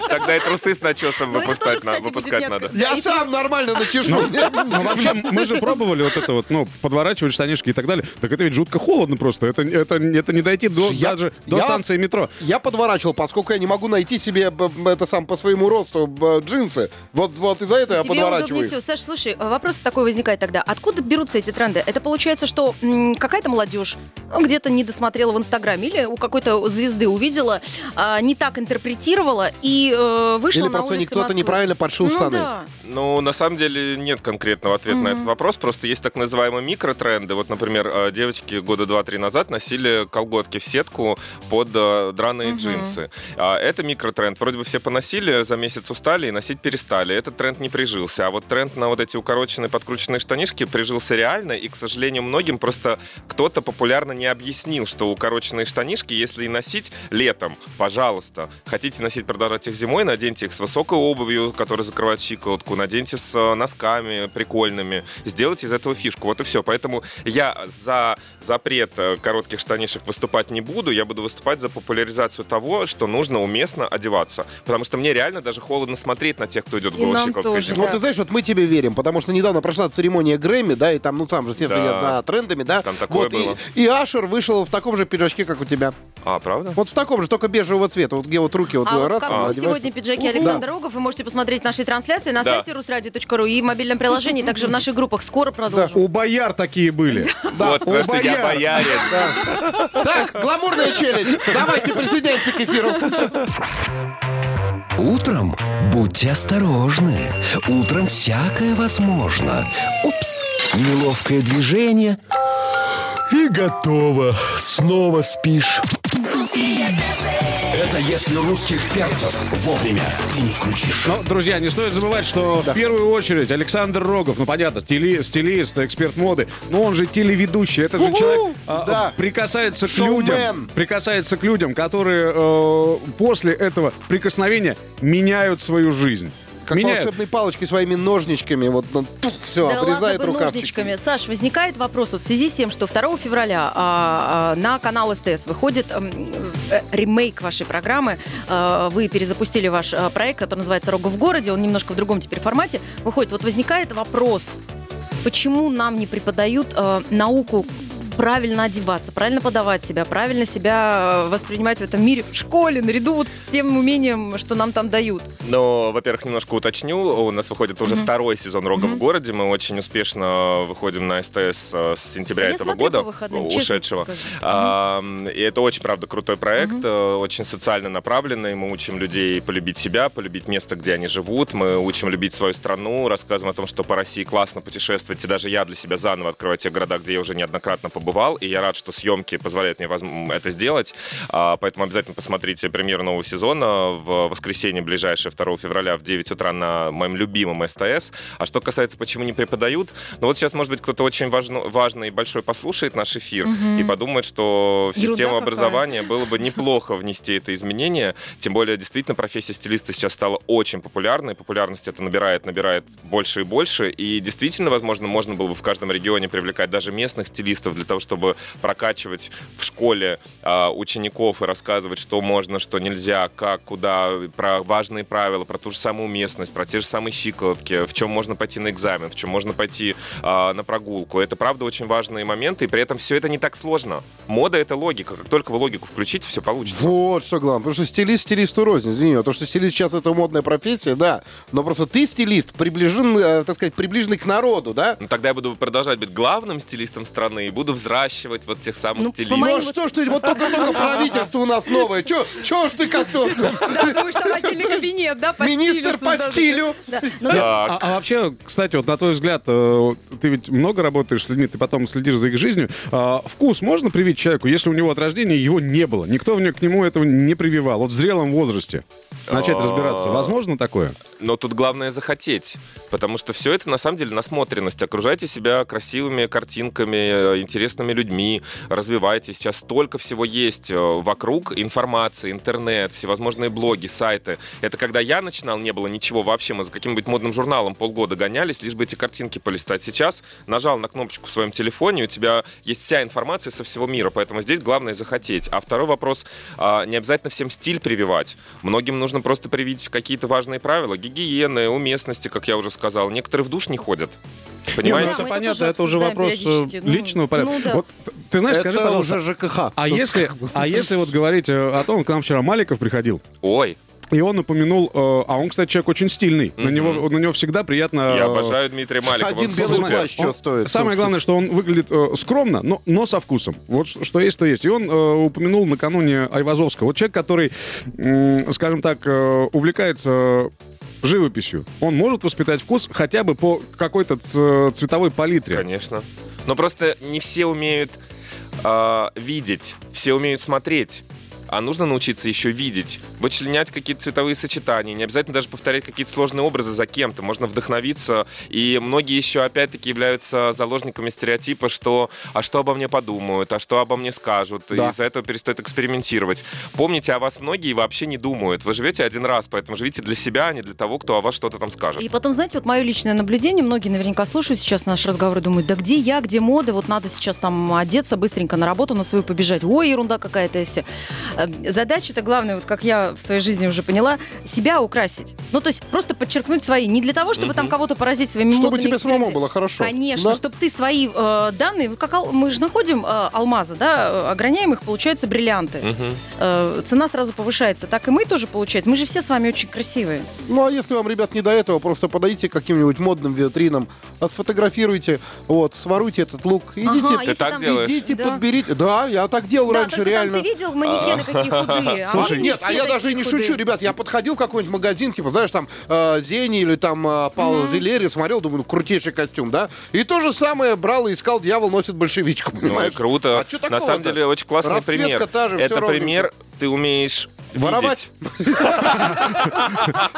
Тогда и трусы с начесом Ну, это тоже, выпускать, надо. Я сам нормально начешу. Ну, вообще, мы же пробовали вот это вот, ну, подворачивать штанишки и так далее. Так это ведь жутко холодно просто. Это, это, это не дойти до, Я- даже до я- станции метро. Я подворачивал, поскольку я не могу найти себе это сам по своему росту джинсы. Вот, вот из-за этого я Тебе удобнее подворачиваю. всего. Саш, слушай, вопрос такой возникает тогда. Откуда берутся эти тренды? Это получается, что м, какая-то молодежь ну, где-то не досмотрела в Инстаграме или у какой-то звезды увидела, а, не так интерпретировала и э, вышла Или на просто улицы кто-то неправильно подшил ну, штаны. Да. Ну, на самом деле нет конкретного ответа на этот вопрос. Просто есть так называемые микротренды. Вот, например, э, девочки года два-три назад носили колготки в сетку под э, драные джинсы. А Это микротренд. Вроде бы все поносили, за месяц устали и носить перестали. Этот тренд не прижился. А вот тренд на вот эти укороченные подкрученные штанишки прижился реально. И, к сожалению, многим просто кто-то популярно не объяснил, что укороченные штанишки, если и носить летом, пожалуйста. Хотите носить, продолжать их зимой, наденьте их с высокой обувью, которая закрывает щиколотку, наденьте с э, носками прикольными, сделайте из этого фишку. Вот и все. Поэтому я за запрет э, коротких штанишек выступать не буду, я буду выступать за популяризацию того, что нужно уместно одеваться. Потому что мне реально даже холодно смотреть на тех, кто идет И нам щиколоткой тоже, зимой. Вот ты знаешь, вот мы тебе верим, потому что недавно прошла церемония Грэмми, да, и там, ну, сам же все Да. следят за трендами, да. Там такое вот, и- было. И, Ашер вышел в таком же пиджачке, как у тебя. А, правда? Вот в таком же, только бежевого цвета. Вот где вот руки вот А вот в каком надеваешь. сегодня пиджаке Да. Александр Рогов вы можете посмотреть наши трансляции на Да. сайте русрадио.ру и в мобильном приложении, также в наших группах. Скоро продолжим. У бояр такие были. вот, потому что я бояр. боярин. Так, гламурная челюсть. Давайте присоединяемся к эфиру. Утром будьте осторожны. Утром всякое возможно. Упс, неловкое движение. И готово. Снова спишь. Это если русских перцев вовремя ты не включишь. Но, друзья, не стоит забывать, что в первую очередь Александр Рогов, ну понятно, стили- стилист, эксперт моды, но он же телеведущий, этот же человек а, Да. прикасается к людям, прикасается к людям, которые э, после этого прикосновения меняют свою жизнь. Как Меняют. волшебной палочкой своими ножничками. Вот все, Да обрезает ладно бы ножничками. Саш, возникает вопрос вот в связи с тем, что 2 февраля а, а, на канал СТС выходит м, э, ремейк вашей программы. А, вы перезапустили ваш а, проект, который называется «Рога в городе». Он немножко в другом теперь формате выходит. Вот возникает вопрос, почему нам не преподают а, науку правильно одеваться, правильно подавать себя, правильно себя э, воспринимать в этом мире в школе, наряду вот с тем умением, что нам там дают. Но, во-первых, немножко уточню. У нас выходит уже второй сезон «Рога в городе». Мы очень успешно выходим на СТС э, с сентября Я этого года, выходным, ушедшего. А, И это очень, правда, крутой проект, э, очень социально направленный. Мы учим людей полюбить себя, полюбить место, где они живут. Мы учим любить свою страну, рассказываем о том, что по России классно путешествовать. И даже я для себя заново открываю те города, где я уже неоднократно побывал. И я рад, что съемки позволяют мне это сделать. А, Поэтому обязательно посмотрите премьеру нового сезона в воскресенье ближайшее, 2 февраля в 9 утра на моем любимом СТС. А что касается, почему не преподают, ну вот сейчас, может быть, кто-то очень важно, важный и большой послушает наш эфир и подумает, что в систему какая. образования было бы неплохо внести это изменение. Тем более, действительно, профессия стилиста сейчас стала очень популярной. Популярность это набирает, набирает больше и больше. И действительно, возможно, можно было бы в каждом регионе привлекать даже местных стилистов для того, чтобы прокачивать в школе а, учеников и рассказывать, что можно, что нельзя, как, куда, про важные правила, про ту же самую местность, про те же самые щиколотки, в чем можно пойти на экзамен, в чем можно пойти а, на прогулку. Это, правда, очень важные моменты, и при этом все это не так сложно. Мода — это логика. Как только вы логику включите, все получится. Вот что главное. Потому что стилист стилисту рознь, извини. а То, что стилист сейчас это модная профессия, да. Но просто ты стилист, приближен, э, так сказать, приближенный к народу, да? Ну, тогда я буду продолжать быть главным стилистом страны и буду взращивать вот тех самых Ну, стилистов. Ну а что ж ты, вот только-только правительство у нас новое. Чё ж ты как-то... Да, будешь там отдельный кабинет, да, по Министр по стилю. Да. Ну. А, а вообще, кстати, вот на твой взгляд, э, ты ведь много работаешь с людьми, ты потом следишь за их жизнью. А, вкус можно привить человеку, если у него от рождения его не было? Никто к нему этого не прививал. Вот в зрелом возрасте начать разбираться. Возможно такое? Но тут главное захотеть, потому что все это на самом деле насмотренность. Окружайте себя красивыми картинками, э, интересными людьми, развивайтесь. Сейчас столько всего есть э, вокруг, информации, интернет, всевозможные блоги, сайты. Это когда я начинал, не было ничего вообще. Мы за каким-нибудь модным журналом полгода гонялись, лишь бы эти картинки полистать. Сейчас нажал на кнопочку в своем телефоне, у тебя есть вся информация со всего мира, поэтому здесь главное захотеть. А второй вопрос, а, не обязательно всем стиль прививать. Многим нужно просто привить какие-то важные правила, гигиены, уместности, как я уже сказал. Некоторые в душ не ходят. Ну Понимаете? это понятно, это уже вопрос э. Ну, личного порядка. ну да. Вот, ты знаешь, скажи, Это пожалуйста, уже ЖКХ. а если, а если вот говорить э, о том, к нам вчера Маликов приходил, Ой, И он упомянул, э, а он, кстати, человек очень стильный. На, него, на него всегда приятно... Я э, обожаю Дмитрия Маликова. Один он белый плащ что стоит? Самое главное, что он выглядит э, скромно, но, но со вкусом. Вот что, что есть, то есть. И он э, упомянул накануне Айвазовского. Вот человек, который, м, скажем так, э, увлекается живописью. Он может воспитать вкус хотя бы по какой-то цветовой палитре. Конечно. Но просто не все умеют а, видеть, все умеют смотреть. А нужно научиться еще видеть, вычленять какие-то цветовые сочетания, не обязательно даже повторять какие-то сложные образы за кем-то, можно вдохновиться. И многие еще опять-таки являются заложниками стереотипа, что «а что обо мне подумают?», «а что обо мне скажут?», Да. и из-за этого перестают экспериментировать. Помните, о вас многие вообще не думают. Вы живете один раз, поэтому живите для себя, а не для того, кто о вас что-то там скажет. И потом, знаете, вот мое личное наблюдение, многие наверняка слушают сейчас наш разговор и думают, да где я, где мода, вот надо сейчас там одеться, быстренько на работу на свою побежать. Ой, ерунда какая-то и все. Задача-то главная, вот как я в своей жизни уже поняла, себя украсить. Ну, то есть просто подчеркнуть свои. Не для того, чтобы там кого-то поразить своими Чтобы тебе самому было хорошо. Конечно, Да. чтобы ты свои э, данные, вот как ал- мы же находим э, алмазы, да, э, ограняем их, получаются бриллианты. Мгм. Э, цена сразу повышается. Так и мы тоже получается. Мы же все с вами очень красивые. Ну, а если вам, ребят, не до этого, просто подойдите к каким-нибудь модным витринам, отфотографируйте, вот, своруйте этот лук, идите, Ага, Ты так там- делаешь? идите, Да. подберите. Да, я так делал Да, раньше, реально. ты видел манекены какие худые? а Слушай, Нет, а я даже такие не худые. шучу, ребят, я подходил в какой-нибудь магазин, типа, знаешь, там э, Зени или там э, Павел Зелери, смотрел, думаю, ну, крутейший костюм, да? И то же самое брал и искал, дьявол носит большевичку, Ну и понимаешь? круто. А чё На такого-то? самом деле очень классный Расцветка пример. та же, всё Это пример, ты умеешь Воровать?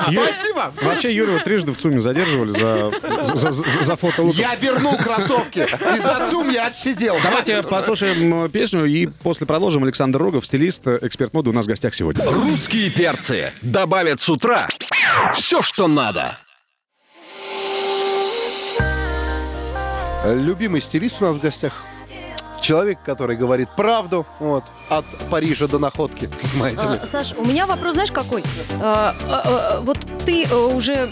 Спасибо! Вообще Юрия трижды в ЦУМе задерживали за, за, фото. Я вернул кроссовки. И за ЦУМ я отсидел. Давайте послушаем э, песню и после продолжим. Александр Рогов, стилист, э, эксперт моды у нас в гостях сегодня. Русские перцы добавят с утра все, что надо. Любимый стилист у нас в гостях. Человек, который говорит правду, вот, от Парижа до находки, понимаете ли. А, Саш, у меня вопрос, знаешь, какой? А, а, а, вот ты э, уже э,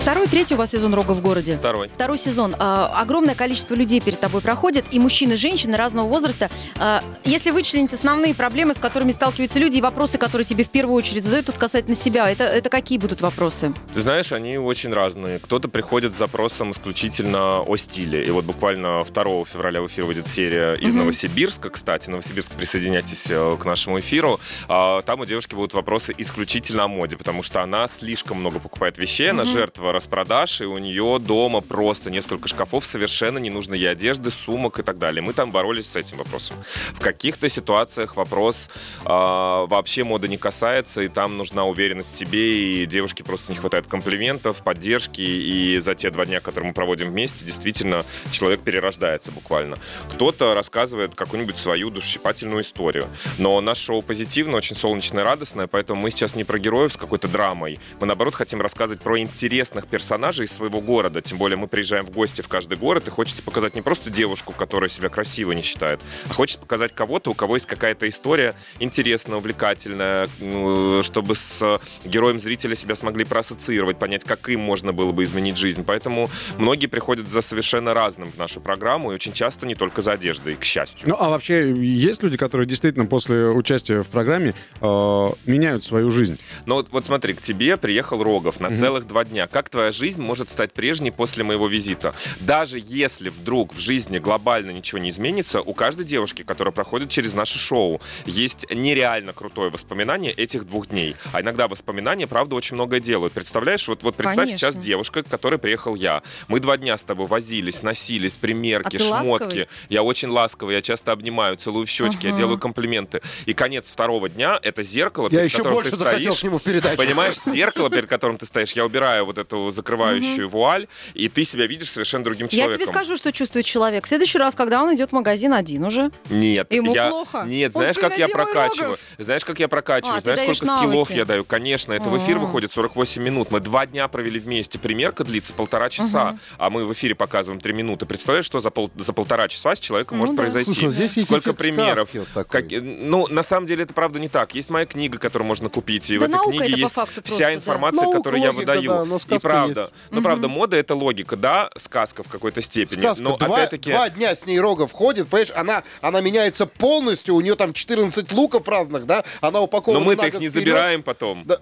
второй, третий у вас сезон рога в городе. Второй. Второй сезон. А, огромное количество людей перед тобой проходит, и мужчины, и женщины разного возраста. А, если вычленить основные проблемы, с которыми сталкиваются люди, и вопросы, которые тебе в первую очередь задают вот касательно себя, это, это какие будут вопросы? Ты знаешь, они очень разные. Кто-то приходит с запросом исключительно о стиле. И вот буквально 2 февраля в эфир выйдет серия из Новосибирска. Кстати, Новосибирск, присоединяйтесь э, к нашему эфиру. А, Там у девушки будут вопросы исключительно о моде, потому что она слишком много покупает вещей, она жертва распродаж, и у нее дома просто несколько шкафов совершенно ненужной ей одежды, сумок и так далее. Мы там боролись с этим вопросом. В каких-то ситуациях вопрос а, вообще моды не касается, и там нужна уверенность в себе, и девушке просто не хватает комплиментов, поддержки, и за те два дня, которые мы проводим вместе, действительно человек перерождается буквально. Кто-то рассказывает какую-нибудь свою душесчипательную историю. Но наше шоу позитивное, очень солнечное, радостное, поэтому мы сейчас не про героев с какой-то драмой. Мы, наоборот, хотим рассказывать про интересных персонажей из своего города. Тем более мы приезжаем в гости в каждый город, и хочется показать не просто девушку, которая себя красивой не считает, а хочется показать кого-то, у кого есть какая-то история интересная, увлекательная, ну, чтобы с героем зрителя себя смогли проассоциировать, понять, как им можно было бы изменить жизнь. Поэтому многие приходят за совершенно разным в нашу программу, и очень часто не только за одеждой, к счастью. Ну, а вообще, есть люди, которые действительно после участия в программе э, меняют свою жизнь? Но вот, вот смотри, к тебе приехал Рогов на целых два дня. Как твоя жизнь может стать прежней после моего визита? Даже если вдруг в жизни глобально ничего не изменится, у каждой девушки, которая проходит через наше шоу, есть нереально крутое воспоминание этих двух дней. А иногда воспоминания, правда, очень многое делают. Представляешь, вот, вот представь Конечно. сейчас девушка, к которой приехал я. Мы два дня с тобой возились, носились, примерки, А шмотки. ласковый? Я очень ласковый, я часто обнимаю, целую в щечки, я делаю комплименты. И конец второго дня — это зеркало, Я перед еще которым больше ты стоишь. к нему в передачу. Понимаешь, зеркало, перед которым ты стоишь, я убираю вот эту закрывающую вуаль, и ты себя видишь совершенно другим Я человеком. тебе скажу, что чувствует человек. В следующий раз, когда он идет в магазин один уже. Нет, Ему я... плохо? Нет, Он знаешь, как я прокачиваю? Рогов. Знаешь, как я прокачиваю? А, знаешь, сколько скиллов навыки. я даю? Конечно, это в эфир выходит 48 минут. Мы два дня провели вместе. Примерка длится полтора часа, а мы в эфире показываем 3 минуты. Представляешь, что за, пол... за полтора часа с человеком Ну может да. произойти? Слушай, ну здесь есть Сколько примеров? вот такой. Как- Ну, на самом деле, это правда не так. Есть моя книга, которую можно купить, и Да в этой книге есть факту вся информация, которую я выдаю. да, и правда. есть. Ну, правда, мода — это логика, да, сказка в какой-то степени. Сказка. Но, два, опять-таки... два дня с ней Рогов ходит, понимаешь, она, она меняется полностью, у нее там 14 луков разных, да, она упакована Но мы-то их не вперед. забираем потом. Да.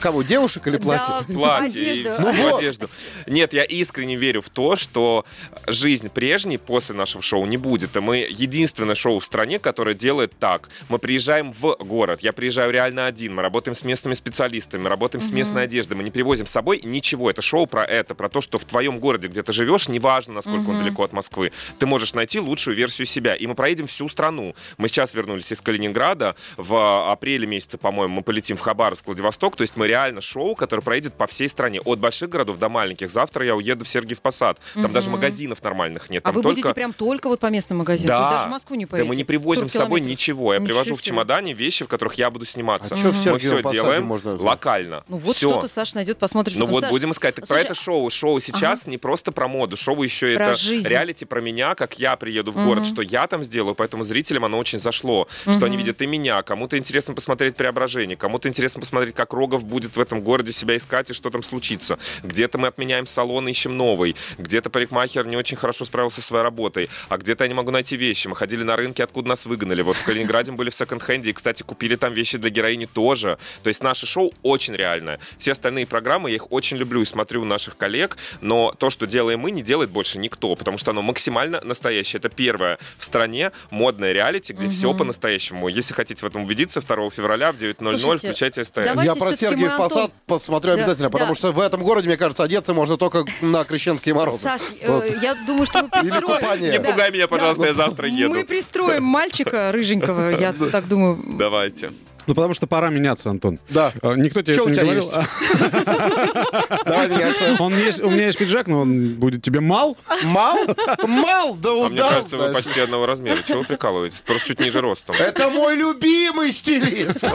Кого, девушек или платье? Да, платье в Ну вот. одежду. Нет, я искренне верю в то, что жизнь прежней после нашего шоу не будет. И мы единственное шоу в стране, которое делает так. Мы приезжаем в город, я приезжаю реально один, мы работаем с местными специалистами, мы работаем с местной одеждой, мы не привозим с собой ничего. Это шоу про это, про то, что в твоем городе, где ты живешь, неважно, насколько он далеко от Москвы, ты можешь найти лучшую версию себя. И мы проедем всю страну. Мы сейчас вернулись из Калининграда, в апреле месяце, по-моему, мы полетим в Хабаровск, Владивосток, то есть мы реально шоу, которое проедет по всей стране, от больших городов до маленьких. Завтра я уеду в Сергиев Посад. Там даже магазинов нормальных нет. А Там вы только... будете прям только вот по местным магазинам? Есть даже в Москву не да поедете? мы не привозим 40 с собой ничего. Я Ничего привожу в себе. чемодане вещи, в которых я буду сниматься. А в мы все делаем можно локально. Ну вот что-то Саша найдет, посмотрит. Ну вот будем искать. Так про это шоу. Шоу сейчас не просто про моду. Шоу еще Про это жизнь. реалити про меня, как я приеду в город, что я там сделаю. Поэтому зрителям оно очень зашло. Что они видят и меня. Кому-то интересно посмотреть преображение. Кому-то интересно посмотреть, как Рогов будет в этом городе себя искать и что там случится. Где-то мы отменяем салон, ищем новый. Где-то парикмахер не очень хорошо справился со своей работой. А где-то я не могу найти вещи. Мы ходили на рынки, откуда нас выгнали. Вот в Калининграде мы были в секонд-хенде. И, кстати, купили там вещи для героини тоже. То есть наше шоу очень реальное. Все остальные программы, я их очень люблю и смотрю у наших коллег. Но то, что делаем мы, не делает больше никто. Потому что оно максимально настоящее. Это первое в стране модное реалити, где все по-настоящему. Если хотите в этом убедиться, 2 февраля в 9.00 Слушайте, включайте СТС. давайте Я про Сергиев Антон- Посад посмотрю Да, обязательно, потому да. что в этом городе, мне кажется, одеться можно только на крещенские морозы. Саш, э, Вот. я думаю, что мы Или пристроим... купание. Не пугай меня, пожалуйста, я завтра еду. Мы пристроим мальчика рыженького, я так думаю. Давайте. Ну, потому что пора меняться, Антон. Да. А, Никто тебе это у не тебя говорил. есть? Давай меняться. Он есть, у меня есть пиджак, но он будет тебе мал. Мал? Мал? Да А мне удал. кажется, вы почти одного размера. Чего вы прикалываетесь? Просто чуть ниже ростом. Это мой любимый стилист. Ты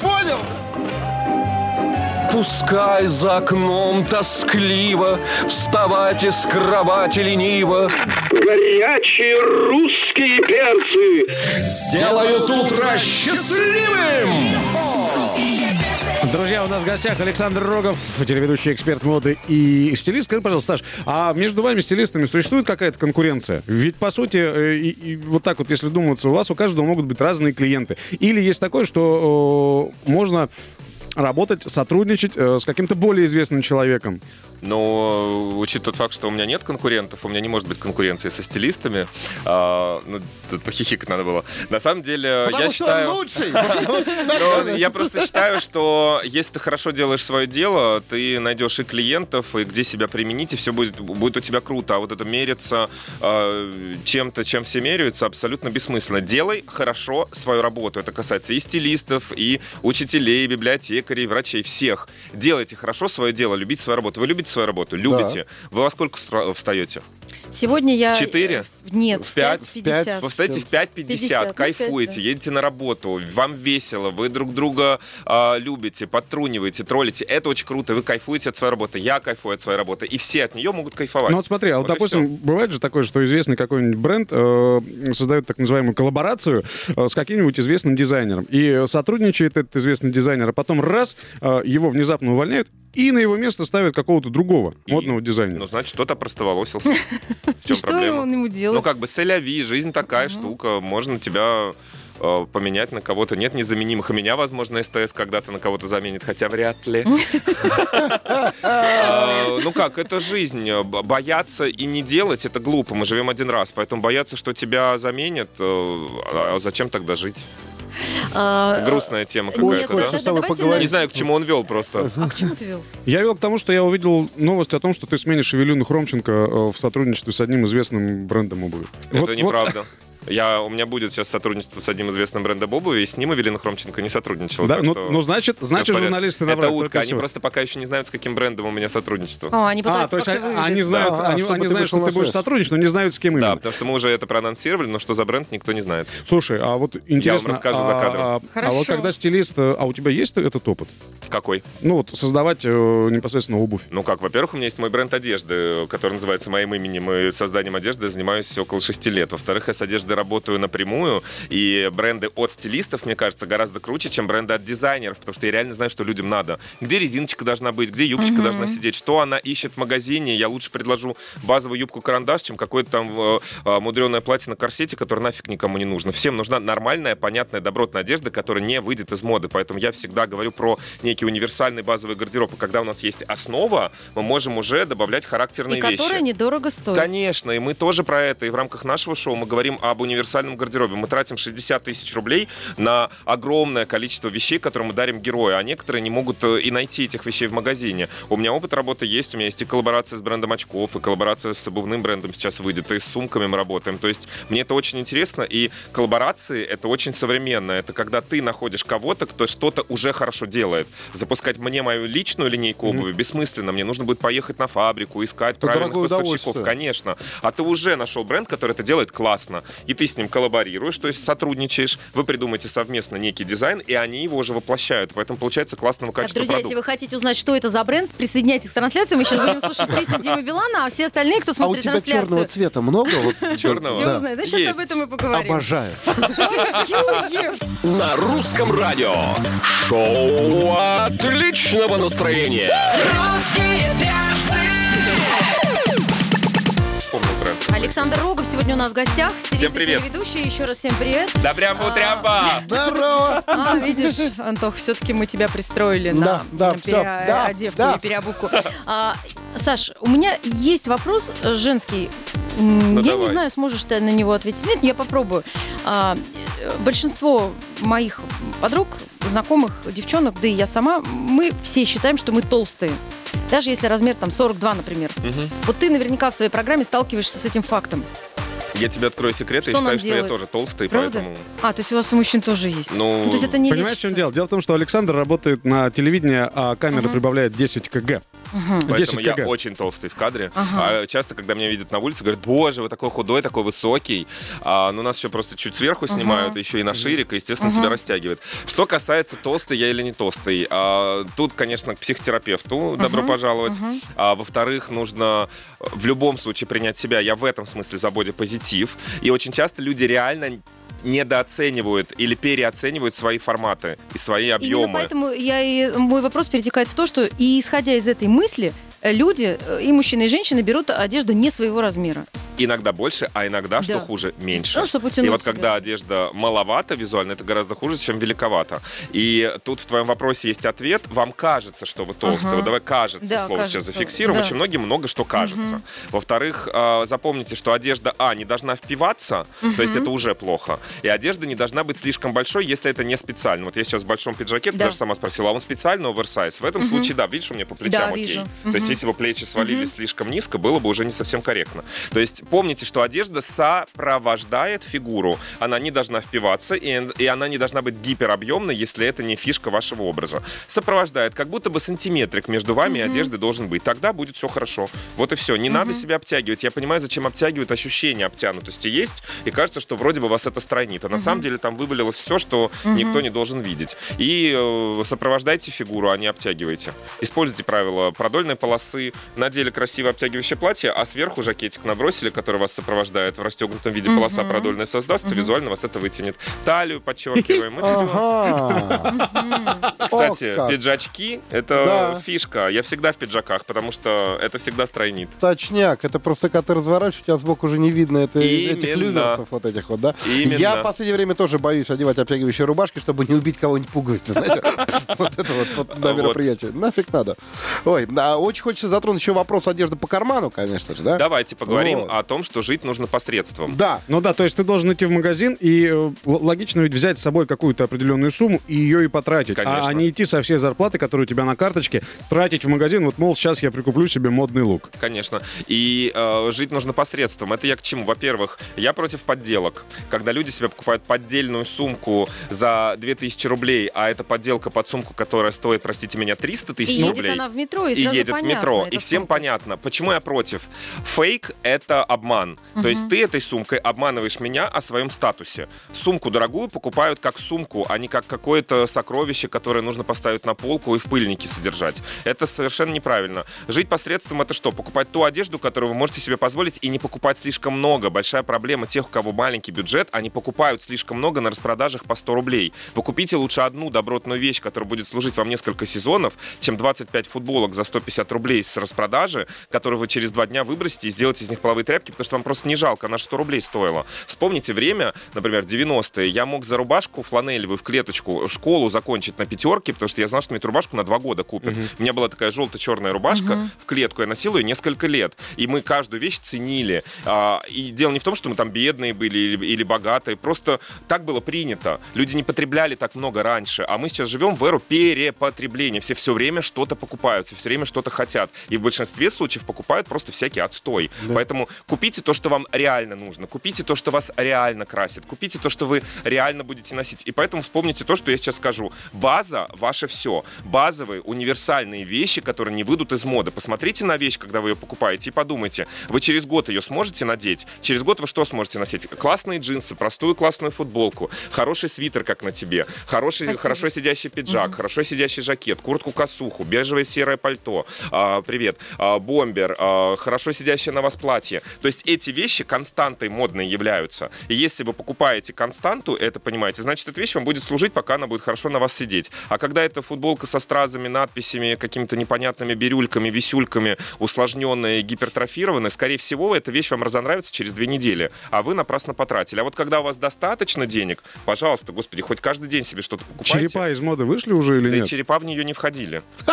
понял? Пускай за окном тоскливо Вставать из кровати лениво Горячие русские перцы Сделают утро счастливым Друзья, у нас в гостях Александр Рогов, телеведущий эксперт моды и стилист. Скажи, пожалуйста, Саш, а между вами, стилистами, существует какая-то конкуренция? Ведь, по сути, э, и- и вот так вот, если думаться, у вас у каждого могут быть разные клиенты. Или есть такое, что э, можно работать, сотрудничать э, с каким-то более известным человеком. Но учитывая тот факт, что у меня нет конкурентов, у меня не может быть конкуренции со стилистами. а, ну, тут похихикать надо было. На самом деле, Потому я что считаю... он лучший. Я просто считаю, что если ты хорошо делаешь свое дело, ты найдешь и клиентов, и где себя применить, и все будет, будет у тебя круто. А вот это мериться э, чем-то, чем все меряются, абсолютно бессмысленно. Делай хорошо свою работу. Это касается и стилистов, и учителей, и библиотекарей, и врачей, всех. Делайте хорошо свое дело, любите свою работу. Вы любите свою работу? Любите. Вы во сколько встаете? Сегодня я... В четыре? э, Нет, В в пять? 5.50. Вы встаете в 5.50, 50, ну, кайфуете, пять, да. едете на работу, вам весело, вы друг друга а, любите, подтруниваете, троллите. Это очень круто, вы кайфуете от своей работы, я кайфую от своей работы, и все от нее могут кайфовать. Ну вот смотри, а вот, допустим, бывает же такое, что известный какой-нибудь бренд э, создает так называемую коллаборацию э, с каким-нибудь известным дизайнером. И э, сотрудничает этот известный дизайнер, а потом раз, э, его внезапно увольняют, и на его место ставят какого-то другого И- модного дизайнера. Ну, значит, кто-то простоволосился. В И чем что проблема? он ему Ну, делает? как бы сэляви, жизнь такая штука, можно тебя э, поменять на кого-то. Нет незаменимых. И меня, возможно, СТС когда-то на кого-то заменит, хотя вряд ли. А, Ну как, это жизнь. Б- Бояться и не делать — это глупо. Мы живем один раз. Поэтому бояться, что тебя заменят, э, а зачем тогда жить? А, Грустная тема какая-то, да, с тобой давайте поговорить. Не знаю, к чему он вел просто. А к чему ты вел? Я вел к тому, что я увидел новость о том, что ты сменишь Эвелину Хромченко э, в сотрудничестве с одним известным брендом обуви. Это вот- неправда. Я, у меня будет сейчас сотрудничество с одним известным брендом обуви, и с ним Эвелина Хромченко не сотрудничала. Да, ну, ну, значит, значит журналисты Это набрали. утка, только они всего. просто пока еще не знают, с каким брендом у меня сотрудничество. А, они А, пытаются то есть они, знают, Да, они, они знают, что ты будешь сотрудничать, но не знают, с кем Да, именно. потому что мы уже это проанонсировали, но что за бренд, никто не знает. Слушай, а вот интересно... расскажу а, за кадром. А, а вот когда стилист... э, А у тебя есть этот опыт? Какой? Ну вот, создавать э, непосредственно обувь. Ну как, во-первых, у меня есть мой бренд одежды, который называется моим именем, и созданием одежды занимаюсь около шести лет. Во-вторых, я с одеждой бренды работаю напрямую, и бренды от стилистов, мне кажется, гораздо круче, чем бренды от дизайнеров, потому что я реально знаю, что людям надо. Где резиночка должна быть, где юбочка Мгм. должна сидеть, что она ищет в магазине. Я лучше предложу базовую юбку-карандаш, чем какое-то там э, э, мудреное платье на корсете, которое нафиг никому не нужно. Всем нужна нормальная, понятная, добротная одежда, которая не выйдет из моды. Поэтому я всегда говорю про некий универсальный базовый гардероб. И когда у нас есть основа, мы можем уже добавлять характерные И вещи. которая недорого стоит. Конечно, и мы тоже про это. И в рамках нашего шоу мы говорим об универсальном гардеробе. Мы тратим 60 тысяч рублей на огромное количество вещей, которые мы дарим герою, а некоторые не могут э, и найти этих вещей в магазине. У меня опыт работы есть, у меня есть и коллаборация с брендом очков, и коллаборация с обувным брендом сейчас выйдет, и с сумками мы работаем. То есть мне это очень интересно, и коллаборации это очень современно. Это когда ты находишь кого-то, кто что-то уже хорошо делает. Запускать мне мою личную линейку обуви бессмысленно. Мне нужно будет поехать на фабрику, искать Это правильных поставщиков. Конечно. А ты уже нашел бренд, который это делает классно. И ты с ним коллаборируешь, то есть сотрудничаешь. Вы придумаете совместно некий дизайн, и они его уже воплощают. Поэтому получается классного Так, качества друзья, если продукт. вы хотите узнать, что это за бренд, присоединяйтесь к трансляции. Мы сейчас будем слушать песню Димы Билана, а все остальные, кто А у смотрит тебя черного трансляцию... цвета много? Вот, Черного? Да. сейчас об этом и поговорим. Обожаю. На русском радио. Шоу отличного настроения. Русские бренд. Александр Рогов сегодня у нас в гостях. Стилист и привет. телеведущий. Еще раз всем привет. Да прям бутряба! Здорово! А, видишь, Антох, все-таки мы тебя пристроили на, Да, на переодевку да. и переобувку. А, Саш, у меня есть вопрос э, женский. Ну, я не давай. знаю, сможешь ты на него ответить. Нет, я попробую. А, большинство моих подруг, знакомых, девчонок, да и я сама, мы все считаем, что мы толстые. Даже если размер там 42, например. Мгм. Вот ты наверняка в своей программе сталкиваешься с этим фактом. Я тебе открою секрет, я Что нам считаю, что я делать? тоже толстый, Правда? поэтому... А, то есть у вас у мужчин тоже есть? Ну, Ну, то есть это не Понимаешь, в чем лечится? дело? Дело в том, что Александр работает на телевидении, а камера прибавляет 10 кг. Мгм. 10 Поэтому я кг. очень толстый в кадре. Ага. А часто, когда меня видят на улице, говорят, боже, вы такой худой, такой высокий. А, ну, нас еще просто чуть сверху снимают, еще и на ширик, и, естественно, тебя растягивает. Что касается толстый я или не толстый, а, тут, конечно, к психотерапевту добро пожаловать. А, во-вторых, нужно в любом случае принять себя. Я в этом смысле за бодипозитив. И очень часто люди реально недооценивают или переоценивают свои форматы и свои Именно объемы. поэтому я и мой вопрос перетекает в то, что и исходя из этой мысли, люди, э, и мужчины, и женщины берут одежду не своего размера. Иногда больше, а иногда, что Да. хуже, меньше. Ну, чтобы И вот себя. когда одежда маловато визуально, это гораздо хуже, чем великовато. И тут в твоем вопросе есть ответ. Вам кажется, что вы толстый. Ага. Давай кажется Да, слово сейчас кажется. зафиксируем. Да. Очень многим много что кажется. Во-вторых, э, запомните, что одежда, а, не должна впиваться, то есть это уже плохо. И одежда не должна быть слишком большой, если это не специально. Вот я сейчас в большом пиджаке, ты Да. даже сама спросила, а он специально оверсайз? В этом случае, да, видишь, у меня по плечам Да, окей. вижу. То есть если бы плечи свалились слишком низко, было бы уже не совсем корректно. То есть помните, что одежда сопровождает фигуру. Она не должна впиваться, и, и она не должна быть гиперобъемной, если это не фишка вашего образа. Сопровождает, как будто бы сантиметрик между вами и одеждой должен быть. Тогда будет все хорошо. Вот и все. Не надо себя обтягивать. Я понимаю, зачем обтягивают ощущение обтянутости есть, и кажется, что вроде бы вас это стройнит. А на самом деле там вывалилось все, что никто не должен видеть. И э, сопровождайте фигуру, а не обтягивайте. Используйте правила продольной полосы, надели красивое обтягивающее платье, а сверху жакетик набросили, который вас сопровождает в расстегнутом виде, полоса продольная создастся, визуально вас это вытянет. Талию подчеркиваем. Кстати, пиджачки — это фишка. Я всегда в пиджаках, потому что это всегда стройнит. Точняк. Это просто когда ты разворачиваешь, у тебя сбоку уже не видно это, этих люверсов вот этих вот, да? Именно. Я в последнее время тоже боюсь одевать обтягивающие рубашки, чтобы не убить кого-нибудь пуговицы, знаете? Вот это вот на мероприятии. Нафиг надо. Ой, да, очень хочется затронуть еще вопрос одежды по карману, конечно же, да? Давайте поговорим Вот. о том, что жить нужно посредством. Да. Ну да, то есть ты должен идти в магазин и э, логично ведь взять с собой какую-то определенную сумму и ее и потратить. А- Конечно. А, не идти со всей зарплаты, которая у тебя на карточке, тратить в магазин, вот, мол, сейчас я прикуплю себе модный лук. Конечно. И э, жить нужно посредством. Это я к чему? Во-первых, я против подделок. Когда люди себе покупают поддельную сумку за 2000 рублей, а это подделка под сумку, которая стоит, простите меня, 300 И тысяч едет рублей. она в метро, и, и сразу едет в понятно, метро. И всем сумка. понятно, почему я против. Фейк — это обман. То есть ты этой сумкой обманываешь меня о своем статусе. Сумку дорогую покупают как сумку, а не как какое-то сокровище, которое нужно поставить на полку и в пыльнике содержать. Это совершенно неправильно. Жить посредством это что? Покупать ту одежду, которую вы можете себе позволить, и не покупать слишком много. Большая проблема тех, у кого маленький бюджет, они покупают слишком много на распродажах по 100 рублей. Вы купите лучше одну добротную вещь, которая будет служить вам несколько сезонов, чем 25 футболок за 150 рублей с распродажи, которые вы через два дня выбросите и сделаете из них половые тряпки, потому что вам просто не жалко, она же 100 рублей стоила. Вспомните время, например, 90-е. Я мог за рубашку фланелевую в клеточку школу закончить на пятерке, потому что я знал, что мне эту рубашку на два года купят. У меня была такая желто-черная рубашка в клетку, я носил ее несколько лет. И мы каждую вещь ценили. А, И дело не в том, что мы там бедные были или, или богатые, просто так было принято. Люди не потребляли так много раньше, а мы сейчас живем в эру перепотребления. Все все время что-то покупают, все время что-то хотят. И в большинстве случаев покупают просто всякий отстой. Поэтому купите то, что вам реально нужно. Купите то, что вас реально красит. Купите то, что вы реально будете носить. И поэтому вспомните то, что я сейчас скажу. База — ваше все. Базовые, универсальные вещи, которые не выйдут из моды. Посмотрите на вещь, когда вы ее покупаете, и подумайте, вы через год ее сможете надеть? Через год вы что сможете носить? Классные джинсы, простую классную футболку, хороший свитер, как на тебе, хороший, Спасибо. хорошо сидящий пиджак, хорошо сидящий жакет, куртку-косуху, бежевое серое пальто, а, привет, а, бомбер, а, хорошо сидящее на вас платье. То есть эти вещи константой модной являются. И если вы покупаете константу, это понимаете, значит, эта вещь вам будет служить, пока она будет хорошо на вас сидеть. А когда это футболка со стразами, надписями, какими-то непонятными бирюльками, висюльками, усложненная и гипертрофированная, скорее всего, эта вещь вам разонравится через две недели, а вы напрасно потратили. А вот когда у вас достаточно денег, пожалуйста, господи, хоть каждый день себе что-то покупайте. Черепа из моды вышли уже или Да нет? черепа в нее не входили.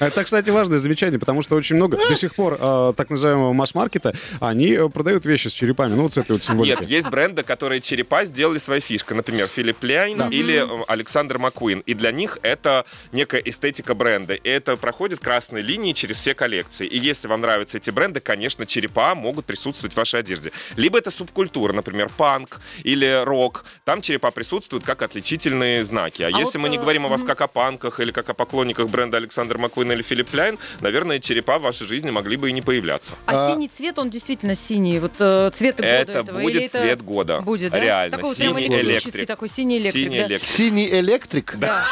Это, кстати, важное замечание, потому что очень много до сих пор э, так называемого масс-маркета, они э, продают вещи с черепами, ну вот с этой вот символикой. Нет, есть бренды, которые черепа сделали своей фишкой. Например, Филипп Ляйн или Александр Маккуин. И для них это некая эстетика бренда. И это проходит красной линией через все коллекции. И если вам нравятся эти бренды, конечно, черепа могут присутствовать в вашей одежде. Либо это субкультура, например, панк или рок. Там черепа присутствуют как отличительные знаки. А, если вот, мы не э, говорим о вас как о панках или как о поклонниках бренда Александр Маккуин или Филипп Ляйн, наверное, черепа в вашей жизни могли бы и не появляться. А синий цвет, он действительно синий, вот э, цвет года Это этого? будет Или это цвет года. Будет, да? Реально. Такой вот прям Синий электрический электрик. такой, синий электрик, Синий да. электрик. Синий электрик? Да.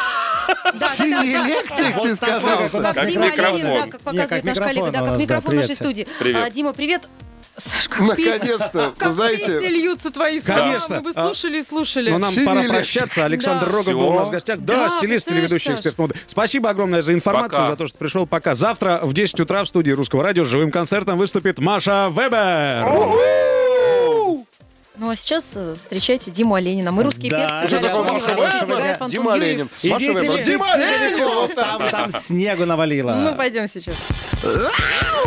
Да, Синий да, электрик, да. ты сказал. Как Как Дима микрофон. Да, как показывает как наш коллега, да, как нас, да, микрофон привет нашей студии. Привет. А, Дима, привет. Саш, как Наконец-то, вы знаете- Как песни льются твои слова, Конечно. мы бы А, слушали и слушали. Но нам Синий пора прощаться. Александр Да. Рогов был у нас в гостях. Да, Да, стилист, телеведущий, Саш? эксперт моды. Спасибо огромное за информацию, Пока. за то, что пришел. Пока. Завтра в 10 утра в студии Русского радио с живым концертом выступит Маша Вебер. Ну а сейчас э, встречайте Диму Оленина. Мы русские Да. перцы. Что такое Маша Вебер? Дима. Оленин. Маша Вебер. Дима Оленин! Там, там снегу навалило. Ну, пойдем сейчас.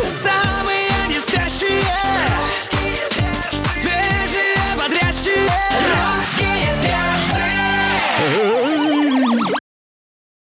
Самые your yeah.